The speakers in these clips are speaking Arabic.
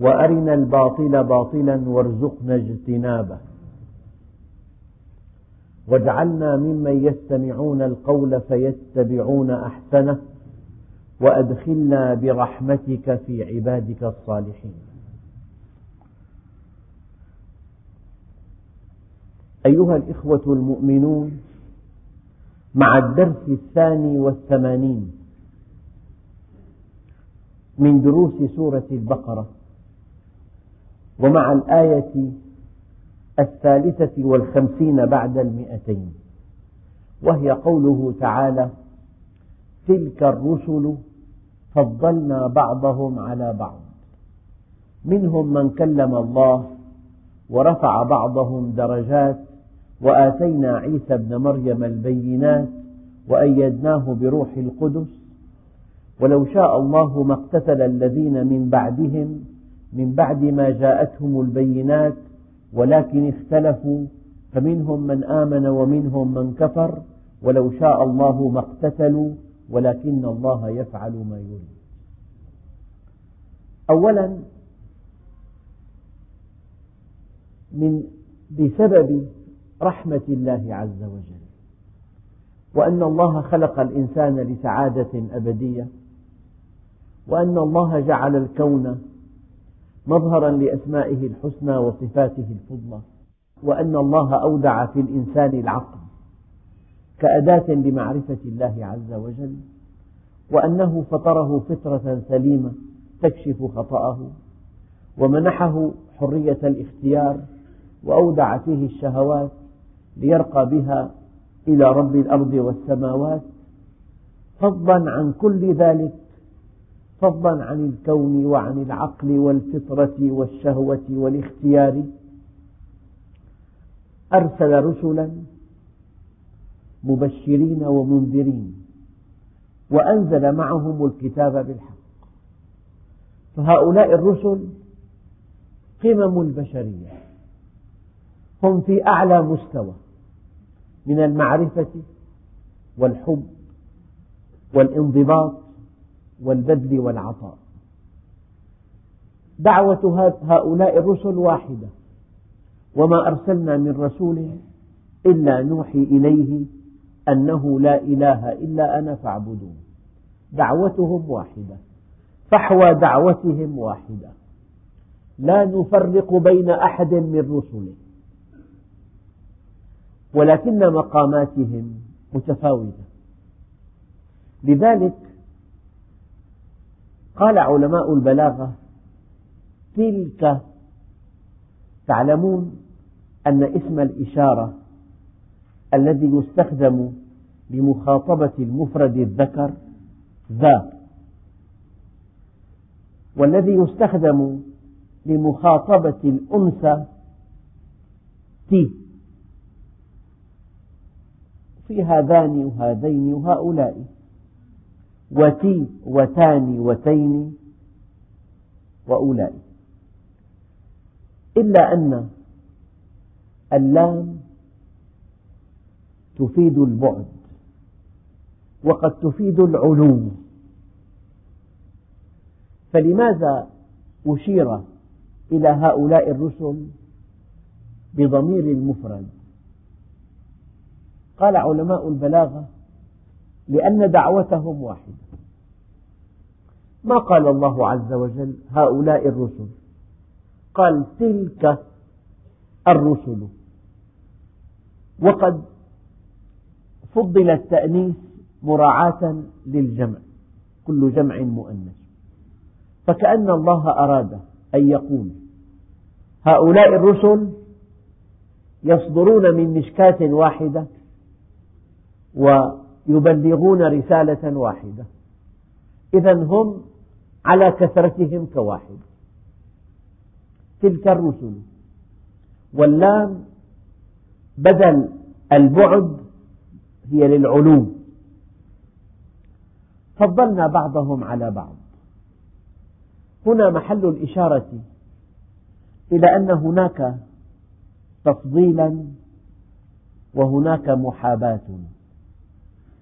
وأرنا الباطل باطلا وارزقنا اجتنابه. واجعلنا ممن يستمعون القول فيتبعون أحسنه وأدخلنا برحمتك في عبادك الصالحين. أيها الإخوة المؤمنون مع الدرس الثاني والثمانين من دروس سورة البقرة ومع الآية الثالثة والخمسين بعد المئتين. وهي قوله تعالى تلك الرسل فضلنا بعضهم على بعض. منهم من كلم الله ورفع بعضهم درجات وآتينا عيسى ابن مريم البينات وأيدناه بروح القدس. ولو شاء الله ما اقتتل الذين من بعدهم من بعد ما جاءتهم البينات ولكن اختلفوا فمنهم من آمن ومنهم من كفر ولو شاء الله ما اقتتلوا ولكن الله يفعل ما يريد. أولا من بسبب رحمة الله عز وجل وأن الله خلق الإنسان لسعادة أبدية وأن الله جعل الكون مظهرا لأسمائه الحسنى وصفاته الفضلى وأن الله أودع في الإنسان العقل كأداة لمعرفة الله عز وجل وأنه فطره فطرة سليمة تكشف خطأه ومنحه حرية الاختيار وأودع فيه الشهوات ليرقى بها إلى رب الأرض والسماوات فضلا عن كل ذلك فضلا عن الكون وعن العقل والفطرة والشهوة والاختيار. أرسل رسلا مبشرين ومنذرين وأنزل معهم الكتاب بالحق. فهؤلاء الرسل قمم البشرية هم في أعلى مستوى من المعرفة والحب والانضباط والبذل والعطاء. دعوة هؤلاء الرسل واحدة. وما أرسلنا من رسول إلا نوحي إليه أنه لا إله إلا أنا فاعبدون. دعوتهم واحدة. فحوى دعوتهم واحدة. لا نفرق بين أحد من رسله. ولكن مقاماتهم متفاوتة. لذلك قال علماء البلاغة تلك تعلمون أن اسم الإشارة الذي يستخدم لمخاطبة المفرد الذكر ذا والذي يستخدم لمخاطبة الأنثى تي في هذان وهذين وهؤلاء. وتي وتان وتين وأولئك. إلا أن اللام تفيد البعد وقد تفيد العلو. فلماذا أشير إلى هؤلاء الرسل بضمير المفرد؟ قال علماء البلاغة لأن دعوتهم واحدة. ما قال الله عز وجل هؤلاء الرسل؟ قال تلك الرسل. وقد فضل التأنيث مراعاة للجمع كل جمع مؤنث. فكأن الله أراد أن يقول هؤلاء الرسل يصدرون من مشكاة واحدة ويبلغون رسالة واحدة. إذا هم على كثرتهم كواحد. تلك الرسل. واللام بدل البعد هي للعلو. فضلنا بعضهم على بعض. هنا محل الإشارة إلى أن هناك تفضيلا وهناك محاباة.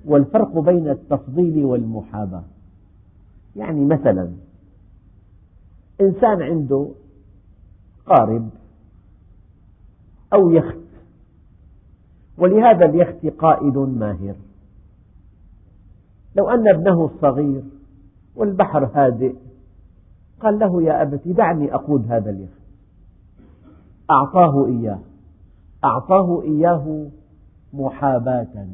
والفرق بين التفضيل والمحاباة. يعني مثلا إنسان عنده قارب أو يخت ولهذا اليخت قائد ماهر. لو أن ابنه الصغير والبحر هادئ قال له يا أبت دعني أقود هذا اليخت. أعطاه إياه أعطاه إياه محاباة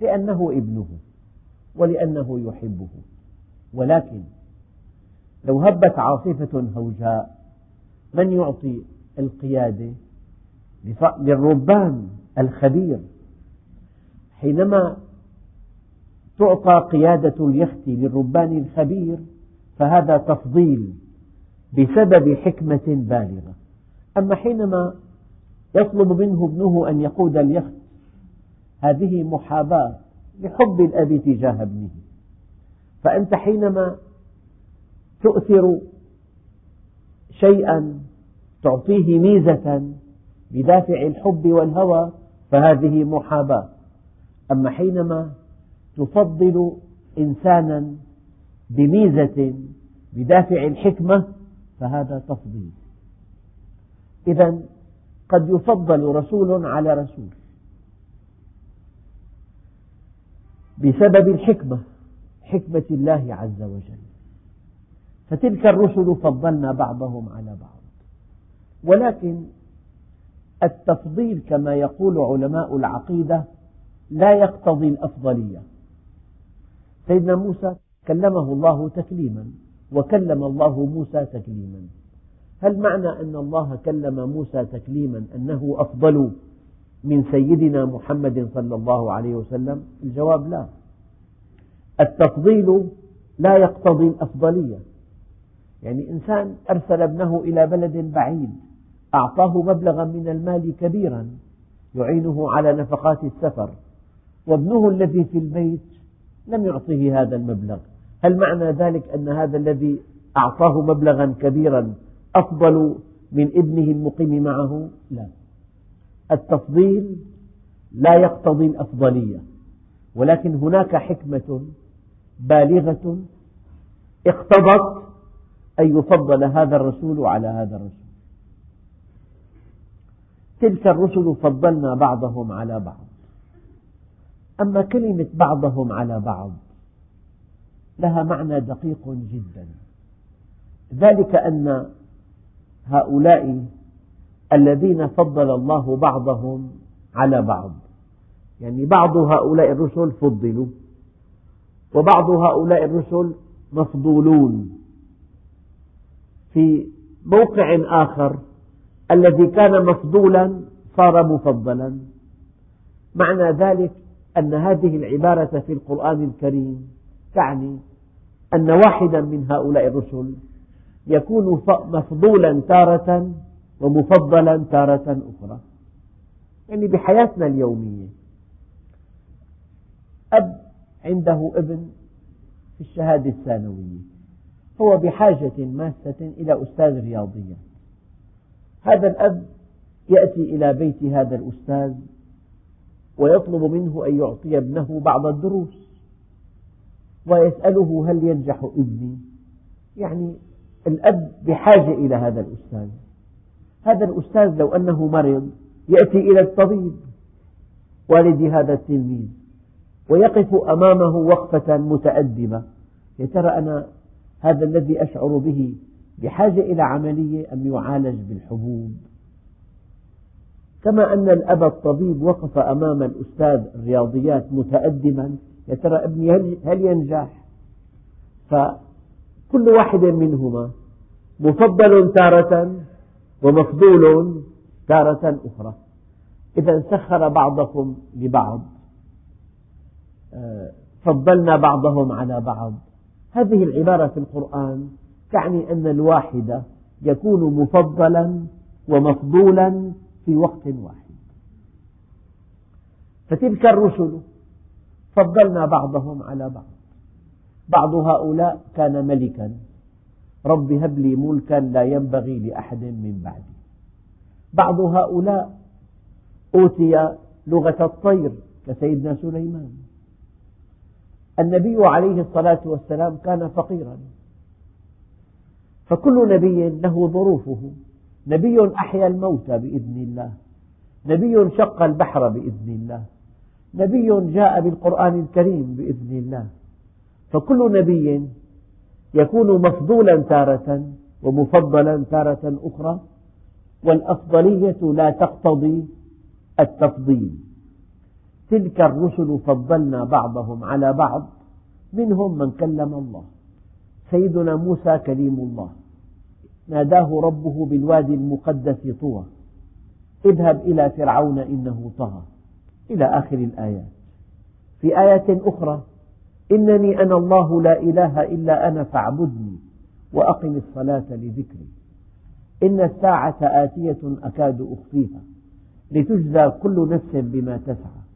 لأنه ابنه ولأنه يحبه. ولكن لو هبت عاصفة هوجاء من يعطي القيادة للربان الخبير؟ حينما تعطى قيادة اليخت للربان الخبير فهذا تفضيل بسبب حكمة بالغة. أما حينما يطلب منه ابنه أن يقود اليخت هذه محاباة لحب الأب تجاه ابنه. فأنت حينما تؤثر شيئا تعطيه ميزة بدافع الحب والهوى فهذه محاباة. أما حينما تفضل إنسانا بميزة بدافع الحكمة فهذا تفضيل. إذا قد يفضل رسول على رسول بسبب الحكمة. حكمة الله عز وجل. فتلك الرسل فضلنا بعضهم على بعض. ولكن التفضيل كما يقول علماء العقيدة لا يقتضي الأفضلية. سيدنا موسى كلمه الله تكليما وكلم الله موسى تكليما. هل معنى أن الله كلم موسى تكليما أنه أفضل من سيدنا محمد صلى الله عليه وسلم؟ الجواب لا. التفضيل لا يقتضي الأفضلية. يعني إنسان أرسل ابنه إلى بلد بعيد أعطاه مبلغا من المال كبيرا يعينه على نفقات السفر وابنه الذي في البيت لم يعطه هذا المبلغ. هل معنى ذلك أن هذا الذي أعطاه مبلغا كبيرا أفضل من ابنه المقيم معه؟ لا. التفضيل لا يقتضي الأفضلية ولكن هناك حكمة بالغة اقتضت أن يفضل هذا الرسول على هذا الرسول. تلك الرسل فضلنا بعضهم على بعض. أما كلمة بعضهم على بعض لها معنى دقيق جدا. ذلك أن هؤلاء الذين فضل الله بعضهم على بعض. يعني بعض هؤلاء الرسل فضلوا. وبعض هؤلاء الرسل مفضولون في موقع آخر الذي كان مفضولا صار مفضلا. معنى ذلك أن هذه العبارة في القرآن الكريم تعني أن واحدا من هؤلاء الرسل يكون مفضولا تارة ومفضلا تارة أخرى. يعني بحياتنا اليومية أب عنده ابن في الشهادة الثانوية. هو بحاجة ماسة إلى أستاذ رياضيات هذا الأب يأتي إلى بيت هذا الأستاذ ويطلب منه أن يعطي ابنه بعض الدروس ويسأله هل ينجح ابني. يعني الأب بحاجة إلى هذا الأستاذ. هذا الأستاذ لو أنه مرض يأتي إلى الطبيب والد هذا التلميذ. ويقف أمامه وقفة متأدبة. يا ترى أنا هذا الذي أشعر به بحاجة إلى عملية أم يعالج بالحبوب؟ كما أن الأب الطبيب وقف أمام الأستاذ الرياضيات متأدبا يا ترى ابني هل ينجح؟ فكل واحد منهما مفضل تارة ومفضول تارة أخرى. إذا سخر بعضكم لبعض. فضلنا بعضهم على بعض. هذه العبارة في القرآن تعني أن الواحد يكون مفضلا ومفضولا في وقت واحد. فتلك الرسل فضلنا بعضهم على بعض. بعض هؤلاء كان ملكا. رب هب لي ملكا لا ينبغي لأحد من بعدي. بعض هؤلاء أوتي لغة الطير كسيدنا سليمان. النبي عليه الصلاة والسلام كان فقيرا. فكل نبي له ظروفه. نبي أحيا الموتى بإذن الله. نبي شق البحر بإذن الله. نبي جاء بالقرآن الكريم بإذن الله. فكل نبي يكون مفضولا تارة ومفضلا تارة أخرى. والأفضلية لا تقتضي التفضيل. تلك الرسل فضلنا بعضهم على بعض منهم من كلم الله. سيدنا موسى كليم الله. ناداه ربه بالوادي المقدس طوى. اذهب إلى فرعون إنه طغى. إلى آخر الآيات. في آية أخرى إنني أنا الله لا إله إلا أنا فاعبدني وأقم الصلاة لذكري. إن الساعة آتية أكاد أخفيها. لتجزى كل نفس بما تسعى.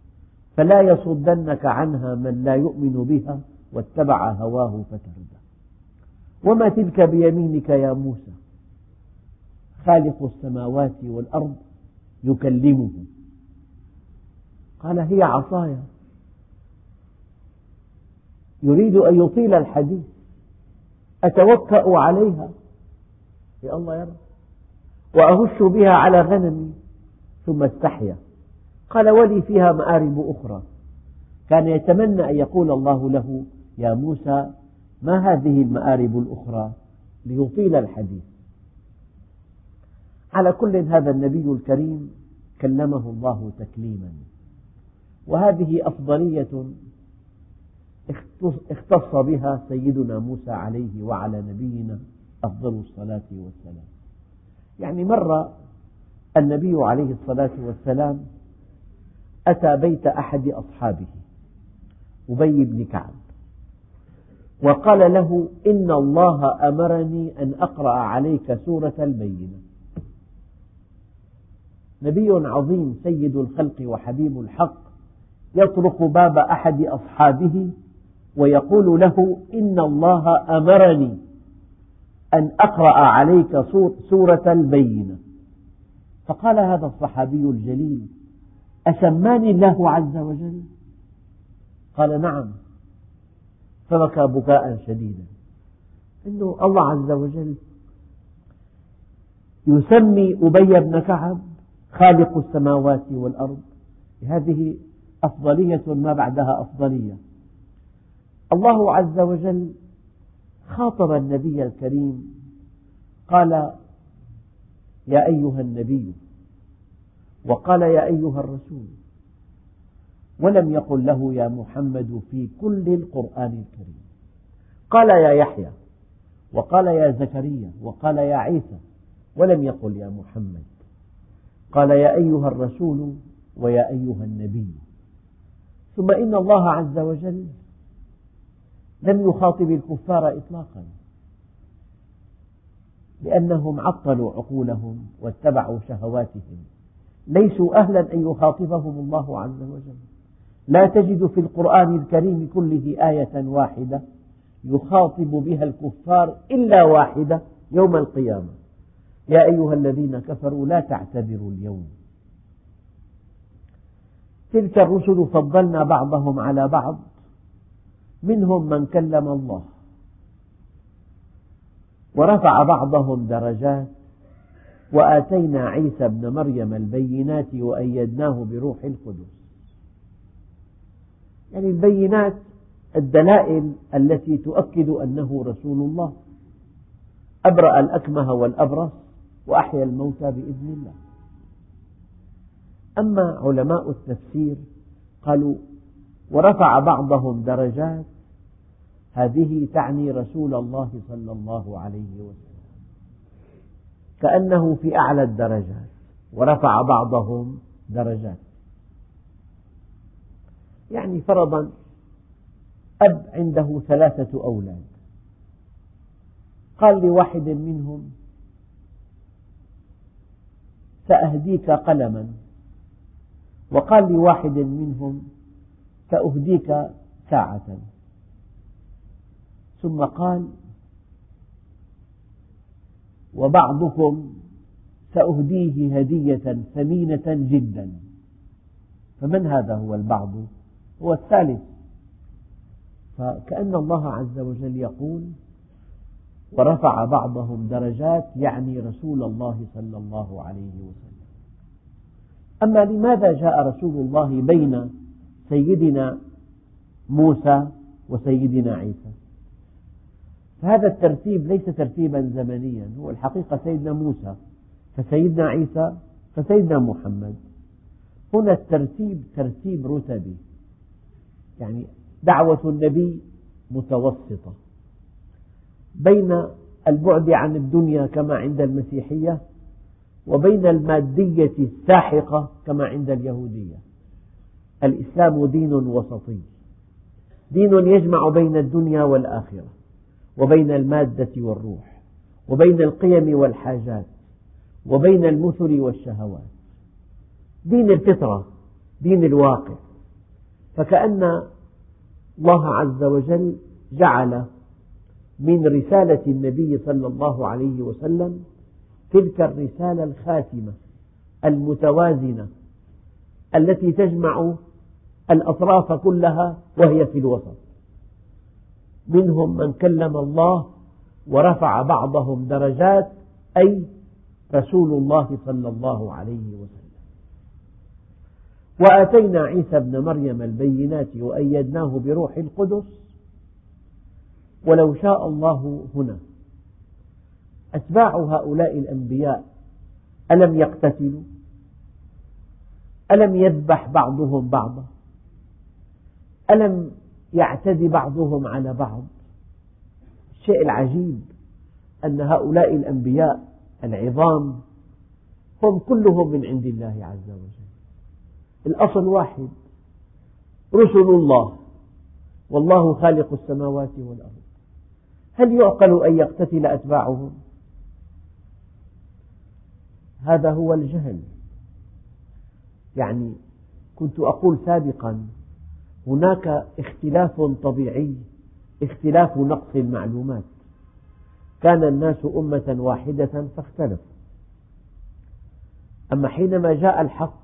فلا يصدنك عنها من لا يؤمن بها واتبع هواه فتردى وما تلك بيمينك يا موسى؟ خالق السماوات والأرض يكلمه. قال هي عصاي يريد أن يطيل الحديث. أتوكأ عليها؟ يا الله يرى وأهش بها على غنمي ثم استحيا. قال ولي فيها مآرب أخرى. كان يتمنى أن يقول الله له يا موسى ما هذه المآرب الأخرى؟ ليطيل الحديث. على كل هذا النبي الكريم كلمه الله تكليما. وهذه أفضلية اختص بها سيدنا موسى عليه وعلى نبينا أفضل الصلاة والسلام. يعني مر النبي عليه الصلاة والسلام أتى بيت أحد أصحابه أبي بن كعب وقال له إن الله أمرني أن أقرأ عليك سورة البينة. نبي عظيم سيد الخلق وحبيب الحق يطرق باب أحد أصحابه ويقول له إن الله أمرني أن أقرأ عليك سورة البينة. فقال هذا الصحابي الجليل أسماني الله عز وجل؟ قال نعم. فبكى بكاء شديدا. أنه الله عز وجل يسمي أبي بن كعب خالق السماوات والأرض. هذه أفضلية ما بعدها أفضلية. الله عز وجل خاطب النبي الكريم. قال يا أيها النبي وقال يا أيها الرسول ولم يقل له يا محمد في كل القرآن الكريم. قال يا يحيى وقال يا زكريا وقال يا عيسى ولم يقل يا محمد. قال يا أيها الرسول ويا أيها النبي. ثم إن الله عز وجل لم يخاطب الكفار إطلاقا لأنهم عطلوا عقولهم واتبعوا شهواتهم. ليسوا أهلا أن يخاطبهم الله عز وجل. لا تجد في القرآن الكريم كله آية واحدة يخاطب بها الكفار إلا واحدة يوم القيامة. يا أيها الذين كفروا لا تعتذروا اليوم. تلك الرسل فضلنا بعضهم على بعض. منهم من كلم الله ورفع بعضهم درجات. وآتينا عيسى ابن مريم البينات وأيدناه بروح القدس. يعني البينات الدلائل التي تؤكد أنه رسول الله. أبرأ الأكمه والأبرص وأحيا الموتى بإذن الله. أما علماء التفسير قالوا ورفع بعضهم درجات هذه تعني رسول الله صلى الله عليه وسلم. كأنه في أعلى الدرجات ورفع بعضهم درجات. يعني فرضا أب عنده ثلاثة أولاد. قال لواحد منهم سأهديك قلما. وقال لواحد منهم سأهديك ساعة. ثم قال وبعضكم سأهديه هدية ثمينة جدا. فمن هذا هو البعض؟ هو الثالث. فكأن الله عز وجل يقول ورفع بعضهم درجات يعني رسول الله صلى الله عليه وسلم. أما لماذا جاء رسول الله بين سيدنا موسى وسيدنا عيسى؟ فهذا الترتيب ليس ترتيبا زمنيا هو الحقيقة سيدنا موسى فسيدنا عيسى فسيدنا محمد. هنا الترتيب ترتيب رتبي. يعني دعوة النبي متوسطة. بين البعد عن الدنيا كما عند المسيحية وبين المادية الساحقة كما عند اليهودية. الإسلام دين وسطي. دين يجمع بين الدنيا والآخرة. وبين المادة والروح وبين القيم والحاجات وبين المثل والشهوات. دين الفطرة دين الواقع. فكأن الله عز وجل جعل من رسالة النبي صلى الله عليه وسلم تلك الرسالة الخاتمة المتوازنة التي تجمع الأطراف كلها وهي في الوسط. منهم من كلم الله ورفع بعضهم درجات أي رسول الله صلى الله عليه وسلم. وآتينا عيسى ابن مريم البينات وأيدناه بروح القدس. ولو شاء الله هنا. أتباع هؤلاء الأنبياء ألم يقتتلوا؟ ألم يذبح بعضهم بعضا؟ ألم يعتدي بعضهم على بعض. الشيء العجيب أن هؤلاء الأنبياء العظام هم كلهم من عند الله عز وجل. الأصل واحد رسل الله والله خالق السماوات والأرض. هل يعقل أن يقتتل أتباعهم؟ هذا هو الجهل. يعني كنت أقول سابقا هناك اختلاف طبيعي اختلاف نقص المعلومات. كان الناس أمة واحدة فاختلفوا. أما حينما جاء الحق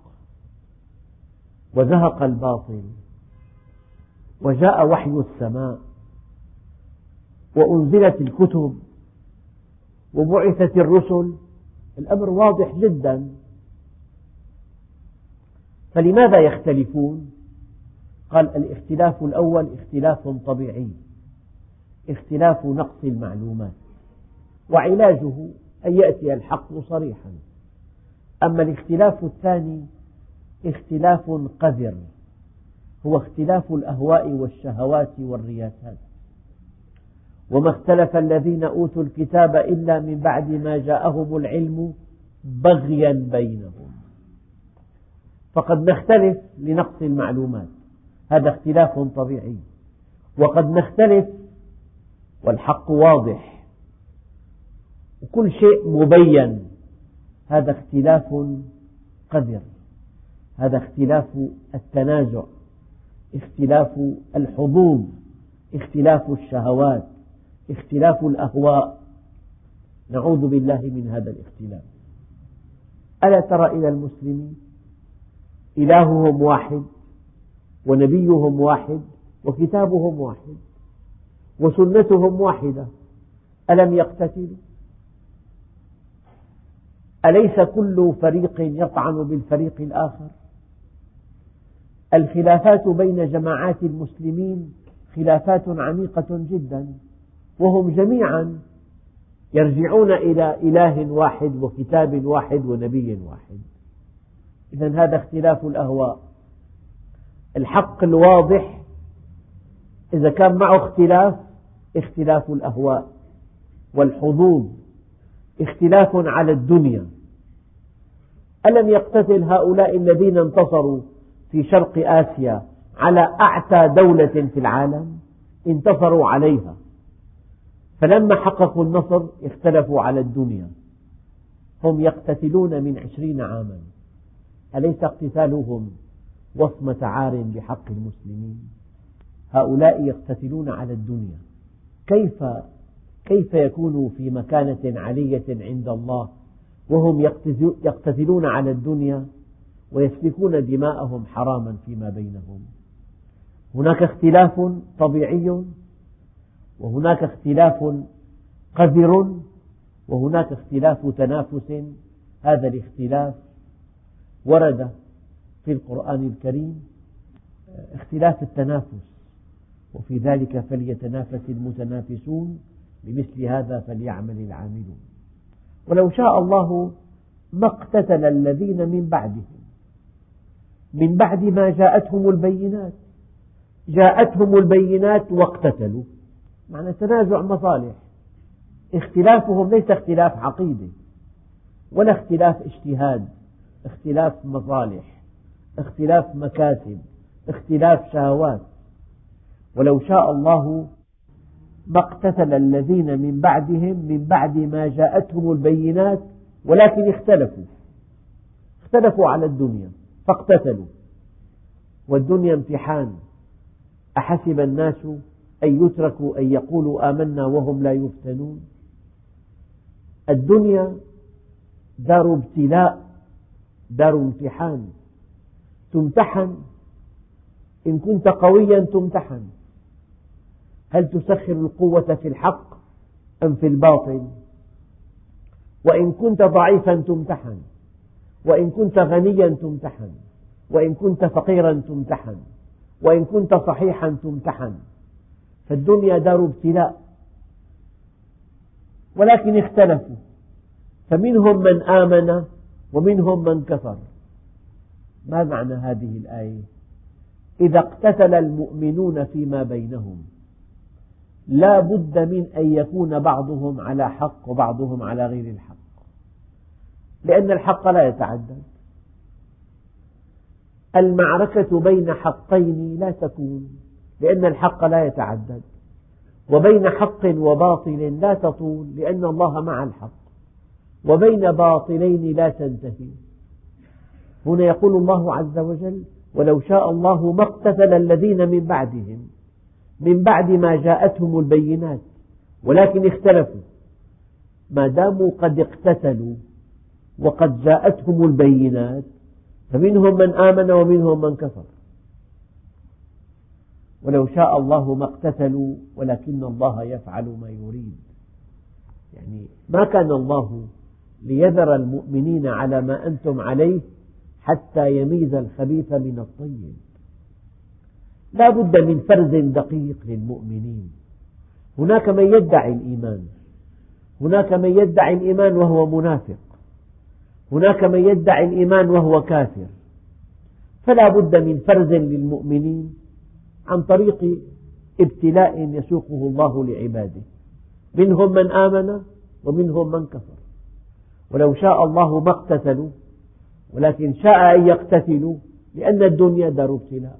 وزهق الباطل وجاء وحي السماء وأنزلت الكتب وبعثت الرسل الأمر واضح جدا. فلماذا يختلفون؟ قال الاختلاف الأول اختلاف طبيعي اختلاف نقص المعلومات وعلاجه أن يأتي الحق صريحا. أما الاختلاف الثاني اختلاف قذر هو اختلاف الأهواء والشهوات والرياسات. وما اختلف الذين أوتوا الكتاب إلا من بعد ما جاءهم العلم بغيا بينهم. فقد نختلف لنقص المعلومات. هذا اختلاف طبيعي. وقد نختلف والحق واضح. وكل شيء مبين. هذا اختلاف قذر هذا اختلاف التنازع. اختلاف الحظوظ. اختلاف الشهوات. اختلاف الأهواء. نعوذ بالله من هذا الاختلاف. ألا ترى إلى المسلمين؟ إلههم واحد. ونبيهم واحد وكتابهم واحد وسنتهم واحدة. ألم يقتتلوا أليس كل فريق يطعن بالفريق الآخر؟ الخلافات بين جماعات المسلمين خلافات عميقة جدا وهم جميعا يرجعون إلى إله واحد وكتاب واحد ونبي واحد. إذا هذا اختلاف الأهواء. الحق الواضح إذا كان معه اختلاف اختلاف الأهواء والحظوظ اختلاف على الدنيا. ألم يقتتل هؤلاء الذين انتصروا في شرق آسيا على أعتى دولة في العالم؟ انتصروا عليها. فلما حققوا النصر اختلفوا على الدنيا. هم يقتتلون من عشرين عاما. أليس اقتتالهم وصمة عار بحق المسلمين. هؤلاء يقتتلون على الدنيا. كيف كيف يكونوا في مكانة علية عند الله وهم يقتتلون على الدنيا ويسفكون دماءهم حراما فيما بينهم؟ هناك اختلاف طبيعي وهناك اختلاف قذر وهناك اختلاف تنافس. هذا الاختلاف ورد في القرآن الكريم اختلاف التنافس وفي ذلك فليتنافس المتنافسون بمثل هذا فليعمل العاملون. ولو شاء الله ما اقتتل الذين من بعدهم. من بعد ما جاءتهم البينات. جاءتهم البينات واقتتلوا. معنى تنازع مصالح. اختلافهم ليس اختلاف عقيدة ولا اختلاف اجتهاد اختلاف مصالح. اختلاف مكاسب اختلاف شهوات. ولو شاء الله ما اقتتل الذين من بعدهم من بعد ما جاءتهم البينات ولكن اختلفوا. اختلفوا على الدنيا فاقتتلوا. والدنيا امتحان. أحسب الناس أن يتركوا أن يقولوا آمنا وهم لا يفتنون؟ الدنيا دار ابتلاء دار امتحان. تمتحن؟ إن كنت قويا تمتحن. هل تسخر القوة في الحق أم في الباطل؟ وإن كنت ضعيفا تمتحن. وإن كنت غنيا تمتحن. وإن كنت فقيرا تمتحن. وإن كنت صحيحا تمتحن. فالدنيا دار ابتلاء. ولكن اختلفوا. فمنهم من آمن ومنهم من كفر. ما معنى هذه الآية؟ إذا اقتتل المؤمنون فيما بينهم لا بد من أن يكون بعضهم على حق وبعضهم على غير الحق لأن الحق لا يتعدد. المعركة بين حقين لا تكون لأن الحق لا يتعدد وبين حق وباطل لا تطول لأن الله مع الحق وبين باطلين لا تنتهي. هنا يقول الله عز وجل ولو شاء الله ما اقتتل الذين من بعدهم من بعد ما جاءتهم البينات ولكن اختلفوا. ما داموا قد اقتتلوا وقد جاءتهم البينات فمنهم من آمن ومنهم من كفر. ولو شاء الله ما اقتتلوا ولكن الله يفعل ما يريد. يعني ما كان الله ليذر المؤمنين على ما أنتم عليه حتى يميز الخبيث من الطيب. لا بد من فرز دقيق للمؤمنين. هناك من يدعي الإيمان. هناك من يدعي الإيمان وهو منافق. هناك من يدعي الإيمان وهو كافر. فلا بد من فرز للمؤمنين عن طريق ابتلاء يسوقه الله لعباده. منهم من آمن ومنهم من كفر. ولو شاء الله ما اقتتلوا ولكن شاء أن يقتتلوا لأن الدنيا دار ابتلاء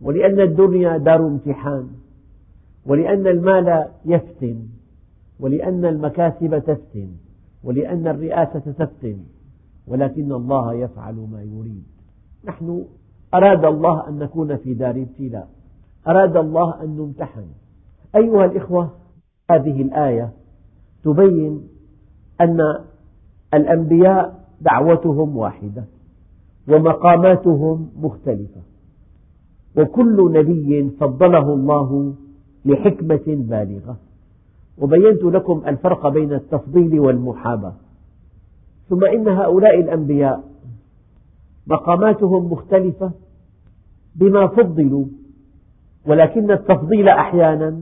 ولأن الدنيا دار امتحان ولأن المال يفتن ولأن المكاسب تفتن ولأن الرئاسة تفتن ولكن الله يفعل ما يريد. نحن أراد الله أن نكون في دار ابتلاء أراد الله أن نمتحن. أيها الإخوة هذه الآية تبين أن الأنبياء دعوتهم واحدة ومقاماتهم مختلفة. وكل نبي فضله الله لحكمة بالغة. وبينت لكم الفرق بين التفضيل والمحاباة ثم إن هؤلاء الأنبياء مقاماتهم مختلفة بما فضلوا ولكن التفضيل أحيانا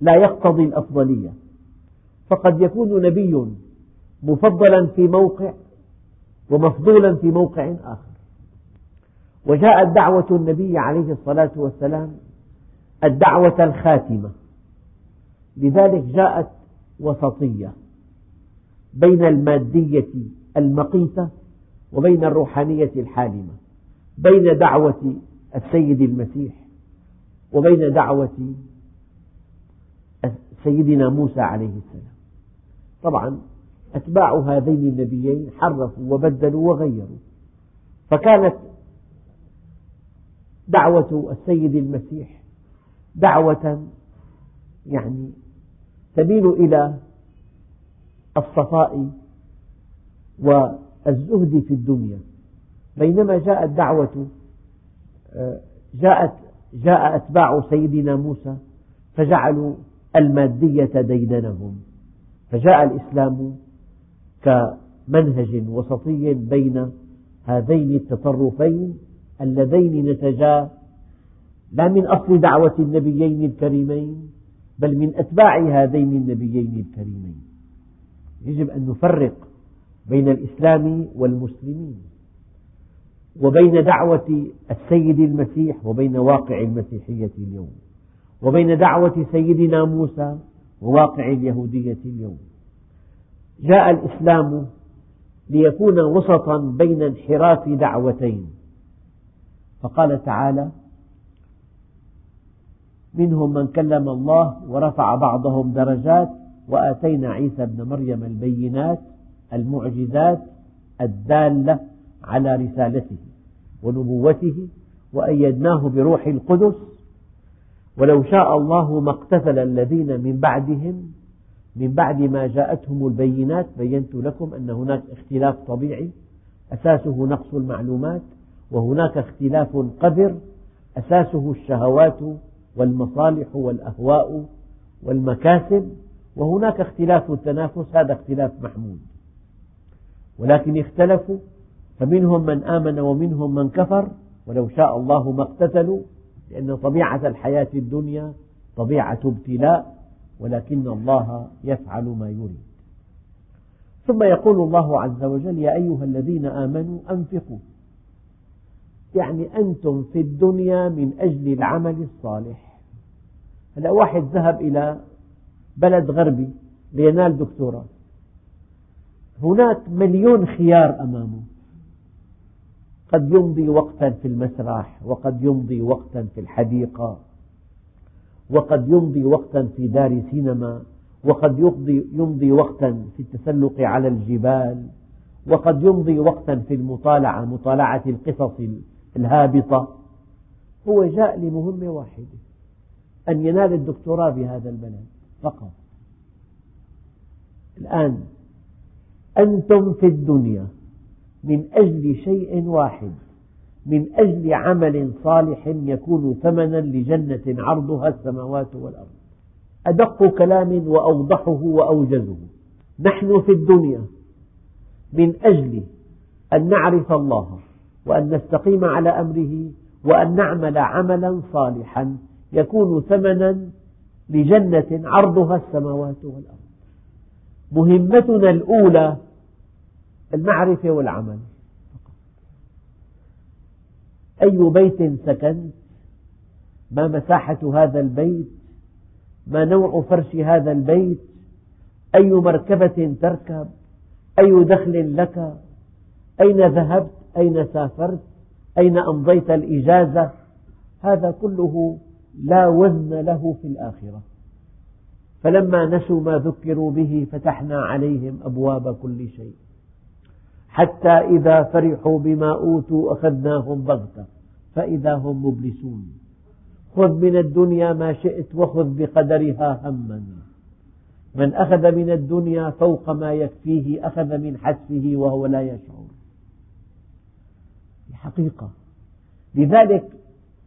لا يقتضي الأفضلية. فقد يكون نبي مفضلا في موقع ومفضولا في موقع آخر. وجاءت دعوة النبي عليه الصلاة والسلام الدعوة الخاتمة. لذلك جاءت وسطية بين المادية المقيتة وبين الروحانية الحالمة بين دعوة السيد المسيح وبين دعوة سيدنا موسى عليه السلام. طبعا أتباع هذين النبيين حرفوا وبدلوا وغيروا. فكانت دعوة السيد المسيح دعوة يعني تميل إلى الصفاء والزهد في الدنيا. بينما جاءت دعوة جاءت جاء أتباع سيدنا موسى فجعلوا المادية ديدنهم. فجاء الإسلام كمنهج وسطي بين هذين التطرفين اللذين نتجا لا من أصل دعوة النبيين الكريمين بل من أتباع هذين النبيين الكريمين. يجب أن نفرق بين الإسلام والمسلمين وبين دعوة السيد المسيح وبين واقع المسيحية اليوم وبين دعوة سيدنا موسى وواقع اليهودية اليوم. جاء الإسلام ليكون وسطا بين انحراف دعوتين. فقال تعالى منهم من كلم الله ورفع بعضهم درجات وآتينا عيسى ابن مريم البينات المعجزات الدالة على رسالته ونبوته وأيدناه بروح القدس ولو شاء الله ما اقتتل الذين من بعدهم من بعد ما جاءتهم البينات بينت لكم أن هناك اختلاف طبيعي أساسه نقص المعلومات وهناك اختلاف قذر أساسه الشهوات والمصالح والأهواء والمكاسب وهناك اختلاف التنافس هذا اختلاف محمود. ولكن اختلفوا فمنهم من آمن ومنهم من كفر ولو شاء الله ما اقتتلوا لأن طبيعة الحياة الدنيا طبيعة ابتلاء ولكن الله يفعل ما يريد. ثم يقول الله عز وجل يا أيها الذين آمنوا أنفقوا. يعني أنتم في الدنيا من أجل العمل الصالح. هلا واحد ذهب إلى بلد غربي لينال دكتوراه. هناك مليون خيار أمامه. قد يمضي وقتا في المسرح وقد يمضي وقتا في الحديقة. وقد يمضي وقتا في دار سينما وقد يمضي, وقتا في التسلق على الجبال وقد يمضي وقتا في المطالعة مطالعة القصص الهابطة. هو جاء لمهمة واحدة أن ينال الدكتوراه بهذا البلد فقط. الآن أنتم في الدنيا من أجل شيء واحد. من أجل عمل صالح يكون ثمنا لجنة عرضها السماوات والأرض. أدق كلام وأوضحه وأوجزه. نحن في الدنيا. من أجل أن نعرف الله وأن نستقيم على أمره وأن نعمل عملا صالحا يكون ثمنا لجنة عرضها السماوات والأرض. مهمتنا الأولى المعرفة والعمل. أي بيت سكنت؟ ما مساحة هذا البيت؟ ما نوع فرش هذا البيت؟ أي مركبة تركب؟ أي دخل لك؟ أين ذهبت؟ أين سافرت؟ أين أمضيت الإجازة؟ هذا كله لا وزن له في الآخرة. فلما نسوا ما ذكروا به فتحنا عليهم أبواب كل شيء. حتى إذا فرحوا بما أوتوا أخذناهم بغتة فإذا هم مبلسون. خذ من الدنيا ما شئت وخذ بقدرها هما. من أخذ من الدنيا فوق ما يكفيه أخذ من حتفه وهو لا يشعر. حقيقة لذلك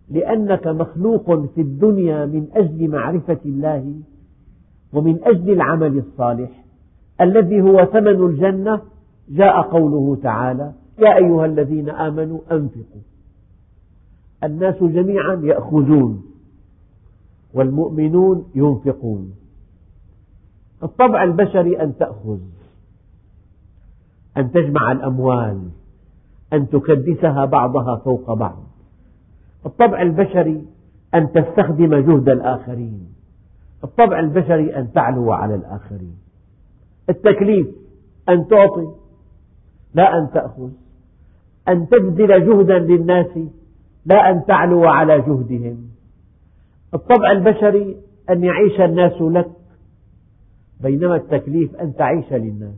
لأنك مخلوق في الدنيا من أجل معرفة الله ومن أجل العمل الصالح الذي هو ثمن الجنة جاء قوله تعالى يا أيها الذين آمنوا أنفقوا. الناس جميعا يأخذون والمؤمنون ينفقون. الطبع البشري أن تأخذ أن تجمع الأموال أن تكدسها بعضها فوق بعض. الطبع البشري أن تستخدم جهد الآخرين. الطبع البشري أن تعلو على الآخرين. التكليف أن تعطي لا أن تأخذ. أن تبذل جهدا للناس لا أن تعلو على جهدهم. الطبع البشري أن يعيش الناس لك بينما التكليف أن تعيش للناس.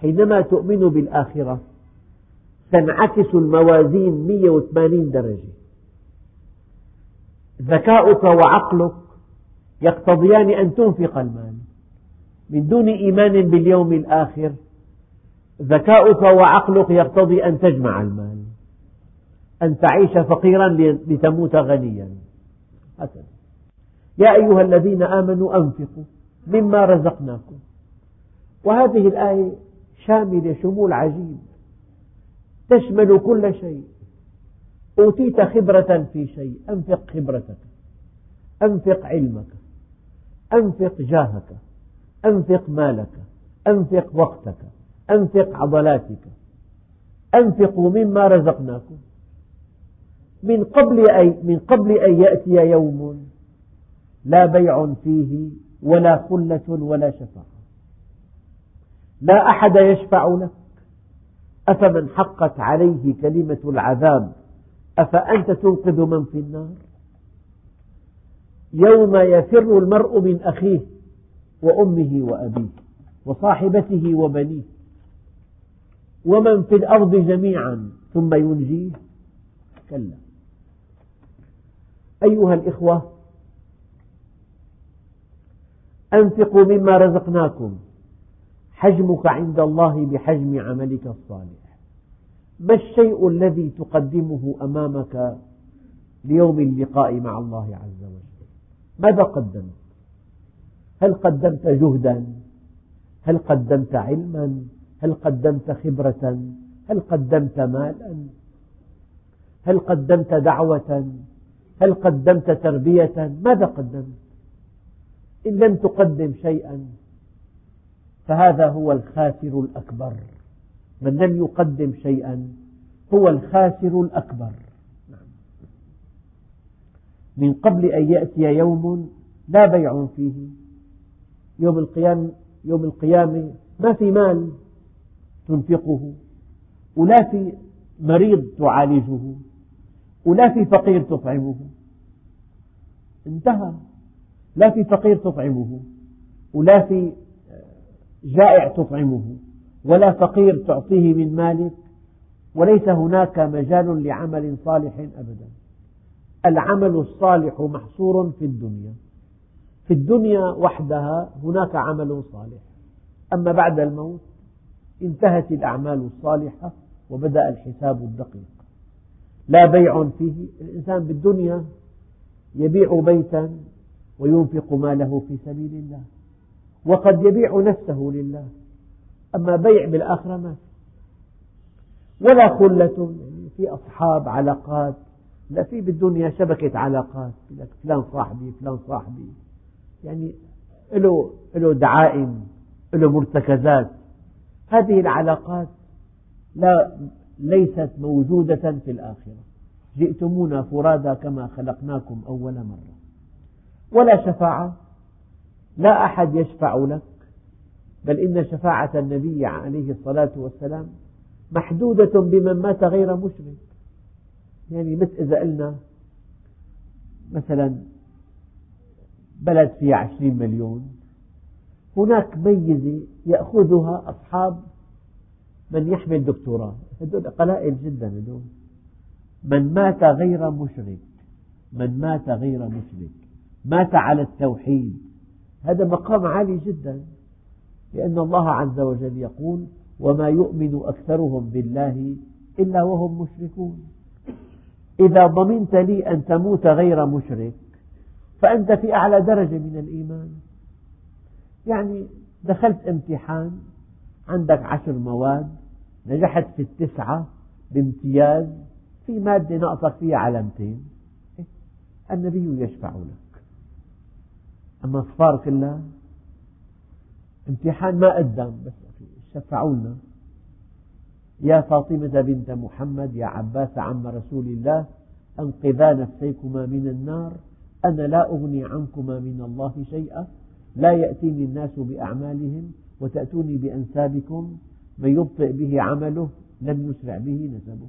حينما تؤمن بالآخرة تنعكس الموازين 180 درجة. ذكاؤك وعقلك يقتضيان أن تنفق المال. من دون إيمان باليوم الآخر ذكاؤك وعقلك يقتضي أن تجمع المال. أن تعيش فقيرا لتموت غنيا. هكذا يا أيها الذين آمنوا أنفقوا مما رزقناكم. وهذه الآية شاملة شمول عجيب. تشمل كل شيء. أوتيت خبرة في شيء أنفق خبرتك. أنفق علمك. أنفق جاهك. أنفق مالك. أنفق وقتك. أنفق عضلاتك. أنفقوا مما رزقناكم. من قبل أي من قبل أن يأتي يوم لا بيع فيه ولا خلة ولا شفاعة. لا أحد يشفع لك. أفمن حقت عليه كلمة العذاب أفأنت تنقذ من في النار؟ يوم يفر المرء من أخيه وأمه وأبيه وصاحبته وبنيه. ومن في الأرض جميعا ثم ينجيه؟ كلا. أيها الإخوة أنفقوا مما رزقناكم. حجمك عند الله بحجم عملك الصالح. ما الشيء الذي تقدمه أمامك ليوم اللقاء مع الله عز وجل؟ ماذا قدمت؟ هل قدمت جهدا؟ هل قدمت علما؟ هل قدمت خبرة؟ هل قدمت مالا؟ هل قدمت دعوة؟ هل قدمت تربية؟ ماذا قدمت؟ إن لم تقدم شيئا فهذا هو الخاسر الأكبر. من لم يقدم شيئا هو الخاسر الأكبر. من قبل أن يأتي يوم لا بيع فيه. يوم القيامة, يوم القيامة ما في مال. تنفقه ولا في مريض تعالجه ولا في فقير تطعمه. انتهى. لا في فقير تطعمه ولا في جائع تطعمه. ولا فقير تعطيه من مالك وليس هناك مجال لعمل صالح أبدا. العمل الصالح محصور في الدنيا. في الدنيا وحدها هناك عمل صالح. أما بعد الموت انتهت الأعمال الصالحة وبدأ الحساب الدقيق. لا بيع فيه. الإنسان بالدنيا يبيع بيتا وينفق ماله في سبيل الله وقد يبيع نفسه لله. أما بيع بالآخرة ما ولا خلة يعني في أصحاب علاقات لا في بالدنيا شبكة علاقات لك فلان صاحبي فلان صاحبي. يعني له له دعائم له مرتكزات. هذه العلاقات لا ليست موجودة في الآخرة. جئتمونا فرادى كما خلقناكم أول مرة. ولا شفاعة. لا أحد يشفع لك. بل إن شفاعة النبي عليه الصلاة والسلام محدودة بمن مات غير مشرك. يعني مثل إذا قلنا مثلا بلد فيها عشرين مليون. هناك ميزة يأخذها أصحاب من يحمل دكتوراه هذول قلائل جدا هذول من مات غير مشرك. من مات غير مشرك. مات على التوحيد. هذا مقام عالي جدا. لأن الله عز وجل يقول وما يؤمن أكثرهم بالله إلا وهم مشركون. إذا ضمنت لي أن تموت غير مشرك فأنت في أعلى درجة من الإيمان. يعني دخلت امتحان عندك عشر مواد نجحت في التسعة بامتياز في مادة ناقصك فيها علامتين. النبي يشفع لك. أما صفار كلها امتحان ما قدم بس شفعوا لنا. يا فاطمة بنت محمد يا عباس عم رسول الله أنقذا نفسيكما من النار أنا لا أغني عنكما من الله شيئا. لا يأتيني الناس بأعمالهم وتأتوني بأنسابكم من يبطئ به عمله لم يسرع به نسبه.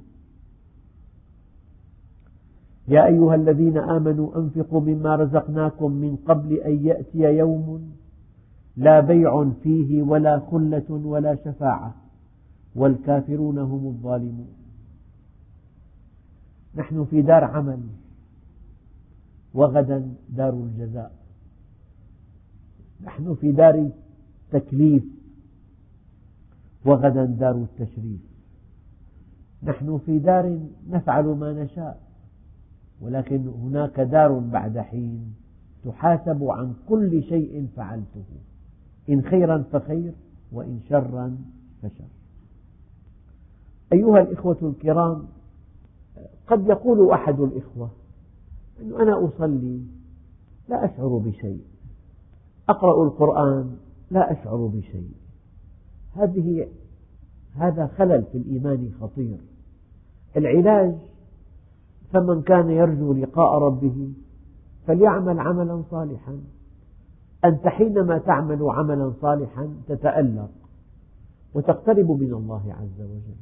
يا أيها الذين آمنوا أنفقوا مما رزقناكم من قبل أن يأتي يوم لا بيع فيه ولا خلة ولا شفاعة والكافرون هم الظالمون. نحن في دار عمل وغدا دار الجزاء. نحن في دار تكليف وغدا دار التشريف. نحن في دار نفعل ما نشاء ولكن هناك دار بعد حين تحاسب عن كل شيء فعلته إن خيرا فخير وإن شرا فشر. أيها الإخوة الكرام قد يقول أحد الإخوة أن أنا أصلي لا أشعر بشيء. أقرأ القرآن لا أشعر بشيء. هذه هذا خلل في الإيمان خطير. العلاج فمن كان يرجو لقاء ربه فليعمل عملا صالحا. أنت حينما تعمل عملا صالحا تتألق وتقترب من الله عز وجل.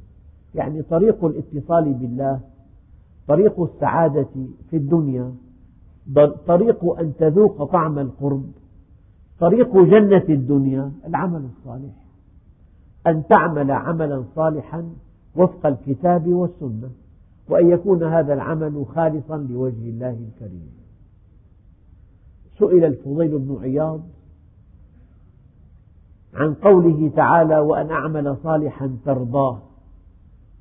يعني طريق الاتصال بالله طريق السعادة في الدنيا طريق أن تذوق طعم القرب طريق جنة الدنيا العمل الصالح. أن تعمل عملا صالحا وفق الكتاب والسنة وأن يكون هذا العمل خالصا لوجه الله الكريم. سئل الفضيل بن عياض عن قوله تعالى وأن أعمل صالحا ترضاه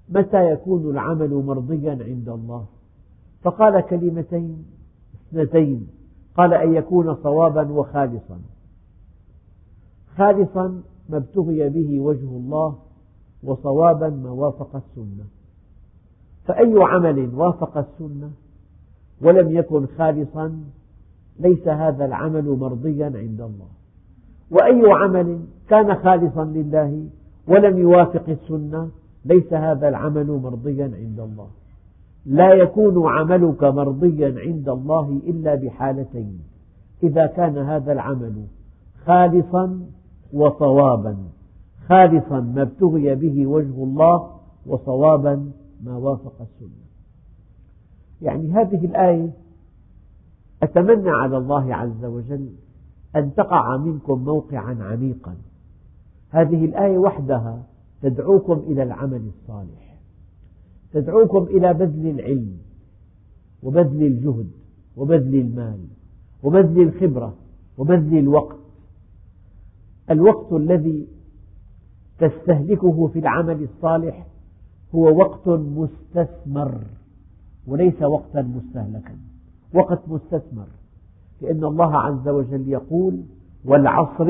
متى يكون العمل مرضيا عند الله؟ فقال كلمتين اثنتين. قال أن يكون صوابا وخالصا. خالصا ما ابتغي به وجه الله وصوابا ما وافق السنة. فأي عمل وافق السنة ولم يكن خالصا ليس هذا العمل مرضيا عند الله. وأي عمل كان خالصا لله ولم يوافق السنة ليس هذا العمل مرضيا عند الله. لا يكون عملك مرضيا عند الله إلا بحالتين. إذا كان هذا العمل خالصا وصوابا. خالصا ما ابتغي به وجه الله وصوابا ما وافق السنة. يعني هذه الآية أتمنى على الله عز وجل أن تقع منكم موقعا عميقا. هذه الآية وحدها تدعوكم إلى العمل الصالح. تدعوكم إلى بذل العلم وبذل الجهد وبذل المال وبذل الخبرة وبذل الوقت الوقت الذي تستهلكه في العمل الصالح هو وقت مستثمر وليس وقتا مستهلكا. وقت مستثمر لأن الله عز وجل يقول والعصر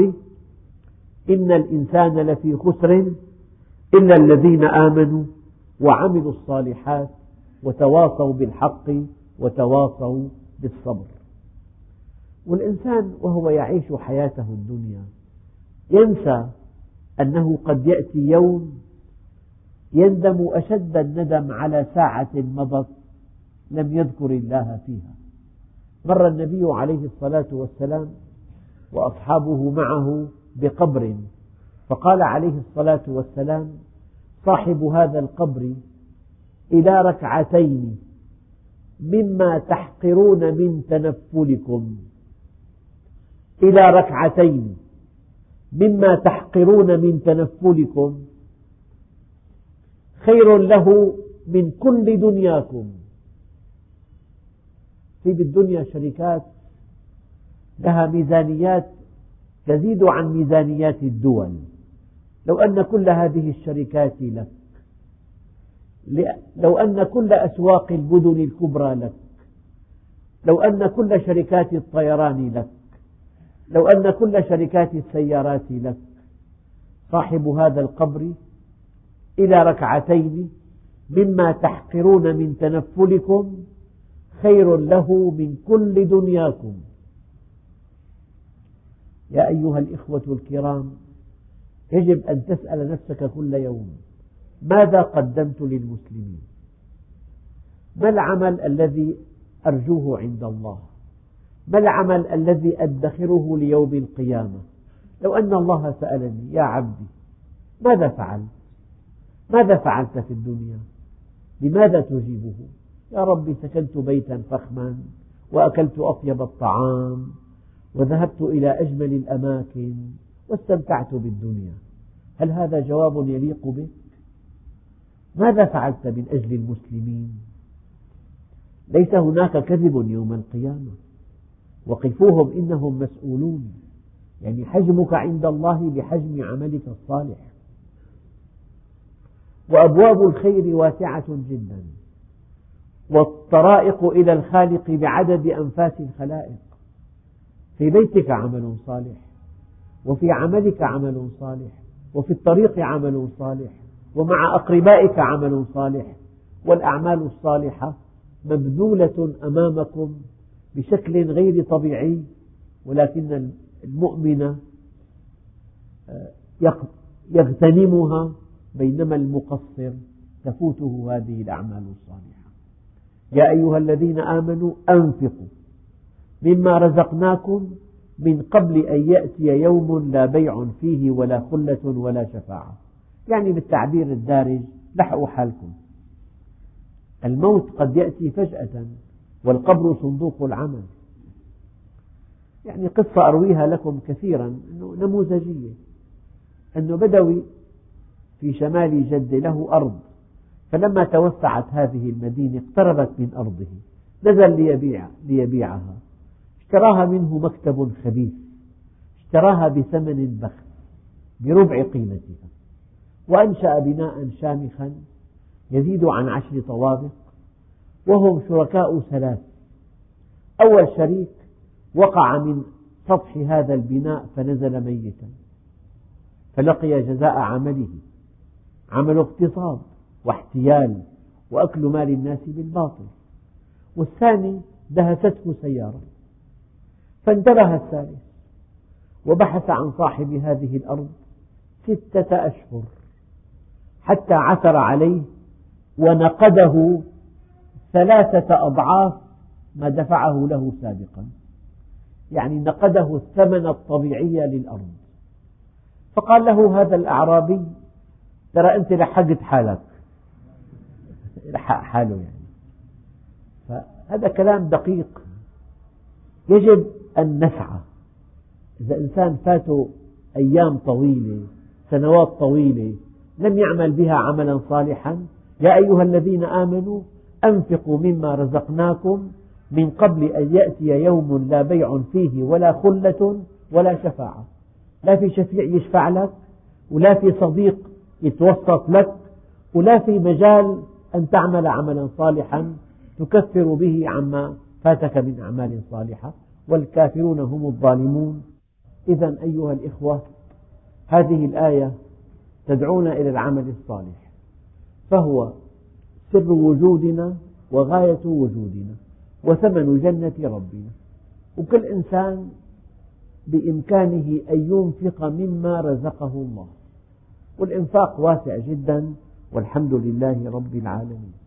إن الإنسان لفي خسر إلا الذين آمنوا وعملوا الصالحات وتواصوا بالحق وتواصوا بالصبر. والإنسان وهو يعيش حياته الدنيا ينسى أنه قد يأتي يوم يندم أشد الندم على ساعة مضت لم يذكر الله فيها. مر النبي عليه الصلاة والسلام وأصحابه معه بقبر فقال عليه الصلاة والسلام صاحب هذا القبر إلى ركعتين مما تحقرون من تنفلكم. إلى ركعتين مما تحقرون من تنفلكم. خير له من كل دنياكم. في بالدنيا شركات لها ميزانيات تزيد عن ميزانيات الدول. لو أن كل هذه الشركات لك لو أن كل أسواق المدن الكبرى لك لو أن كل شركات الطيران لك لو أن كل شركات السيارات لك صاحب هذا القبر إلى ركعتين مما تحقرون من تنفلكم خير له من كل دنياكم. يا أيها الإخوة الكرام يجب أن تسأل نفسك كل يوم ماذا قدمت للمسلمين؟ ما العمل الذي أرجوه عند الله؟ ما العمل الذي أدخره ليوم القيامة؟ لو أن الله سألني يا عبدي ماذا فعلت؟ ماذا فعلت في الدنيا؟ بماذا تجيبه؟ يا ربي سكنت بيتا فخما وأكلت أطيب الطعام وذهبت إلى أجمل الأماكن واستمتعت بالدنيا. هل هذا جواب يليق بك؟ ماذا فعلت من أجل المسلمين؟ ليس هناك كذب يوم القيامة. وقفوهم إنهم مسؤولون. يعني حجمك عند الله بحجم عملك الصالح. وأبواب الخير واسعة جدا. والطرائق إلى الخالق بعدد أنفاس الخلائق. في بيتك عمل صالح. وفي عملك عمل صالح. وفي الطريق عمل صالح. ومع أقربائك عمل صالح. والأعمال الصالحة مبذولة أمامكم بشكل غير طبيعي ولكن المؤمن آه، يغتنمها بينما المقصر تفوته هذه الأعمال الصالحة. يا أيها الذين آمنوا أنفقوا مما رزقناكم من قبل أن يأتي يوم لا بيع فيه ولا خلة ولا شفاعة. يعني بالتعبير الدارج لحقوا حالكم. الموت قد يأتي فجأة. والقبر صندوق العمل. يعني قصة أرويها لكم كثيرا أنه نموذجية. أنه بدوي في شمال جدة له أرض. فلما توسعت هذه المدينة اقتربت من أرضه. نزل ليبيع ليبيعها. اشتراها منه مكتب خبيث. اشتراها بثمن بخس بربع قيمتها. وأنشأ بناء شامخا يزيد عن عشر طوابق. وهم شركاء ثلاث. أول شريك وقع من سطح هذا البناء فنزل ميتا فلقي جزاء عمله عمل اغتصاب واحتيال وأكل مال الناس بالباطل. والثاني دهسته سيارة فانتبه الثالث وبحث عن صاحب هذه الأرض ستة أشهر حتى عثر عليه ونقده ثلاثة أضعاف ما دفعه له سابقا. يعني نقده الثمن الطبيعي للأرض. فقال له هذا الأعرابي ترى أنت لحقت حالك. لحق حاله يعني. فهذا كلام دقيق. يجب أن نسعى. إذا إنسان فاته أيام طويلة سنوات طويلة لم يعمل بها عملا صالحا يا أيها الذين آمنوا أنفقوا مما رزقناكم من قبل أن يأتي يوم لا بيع فيه ولا خلة ولا شفاعة. لا في شفيع يشفع لك ولا في صديق يتوسط لك ولا في مجال أن تعمل عملا صالحا تكفر به عما فاتك من أعمال صالحة. والكافرون هم الظالمون. إذا أيها الإخوة هذه الآية تدعونا إلى العمل الصالح فهو سر وجودنا وغاية وجودنا وثمن جنة ربنا. وكل إنسان بإمكانه أن ينفق مما رزقه الله. والإنفاق واسع جدا والحمد لله رب العالمين.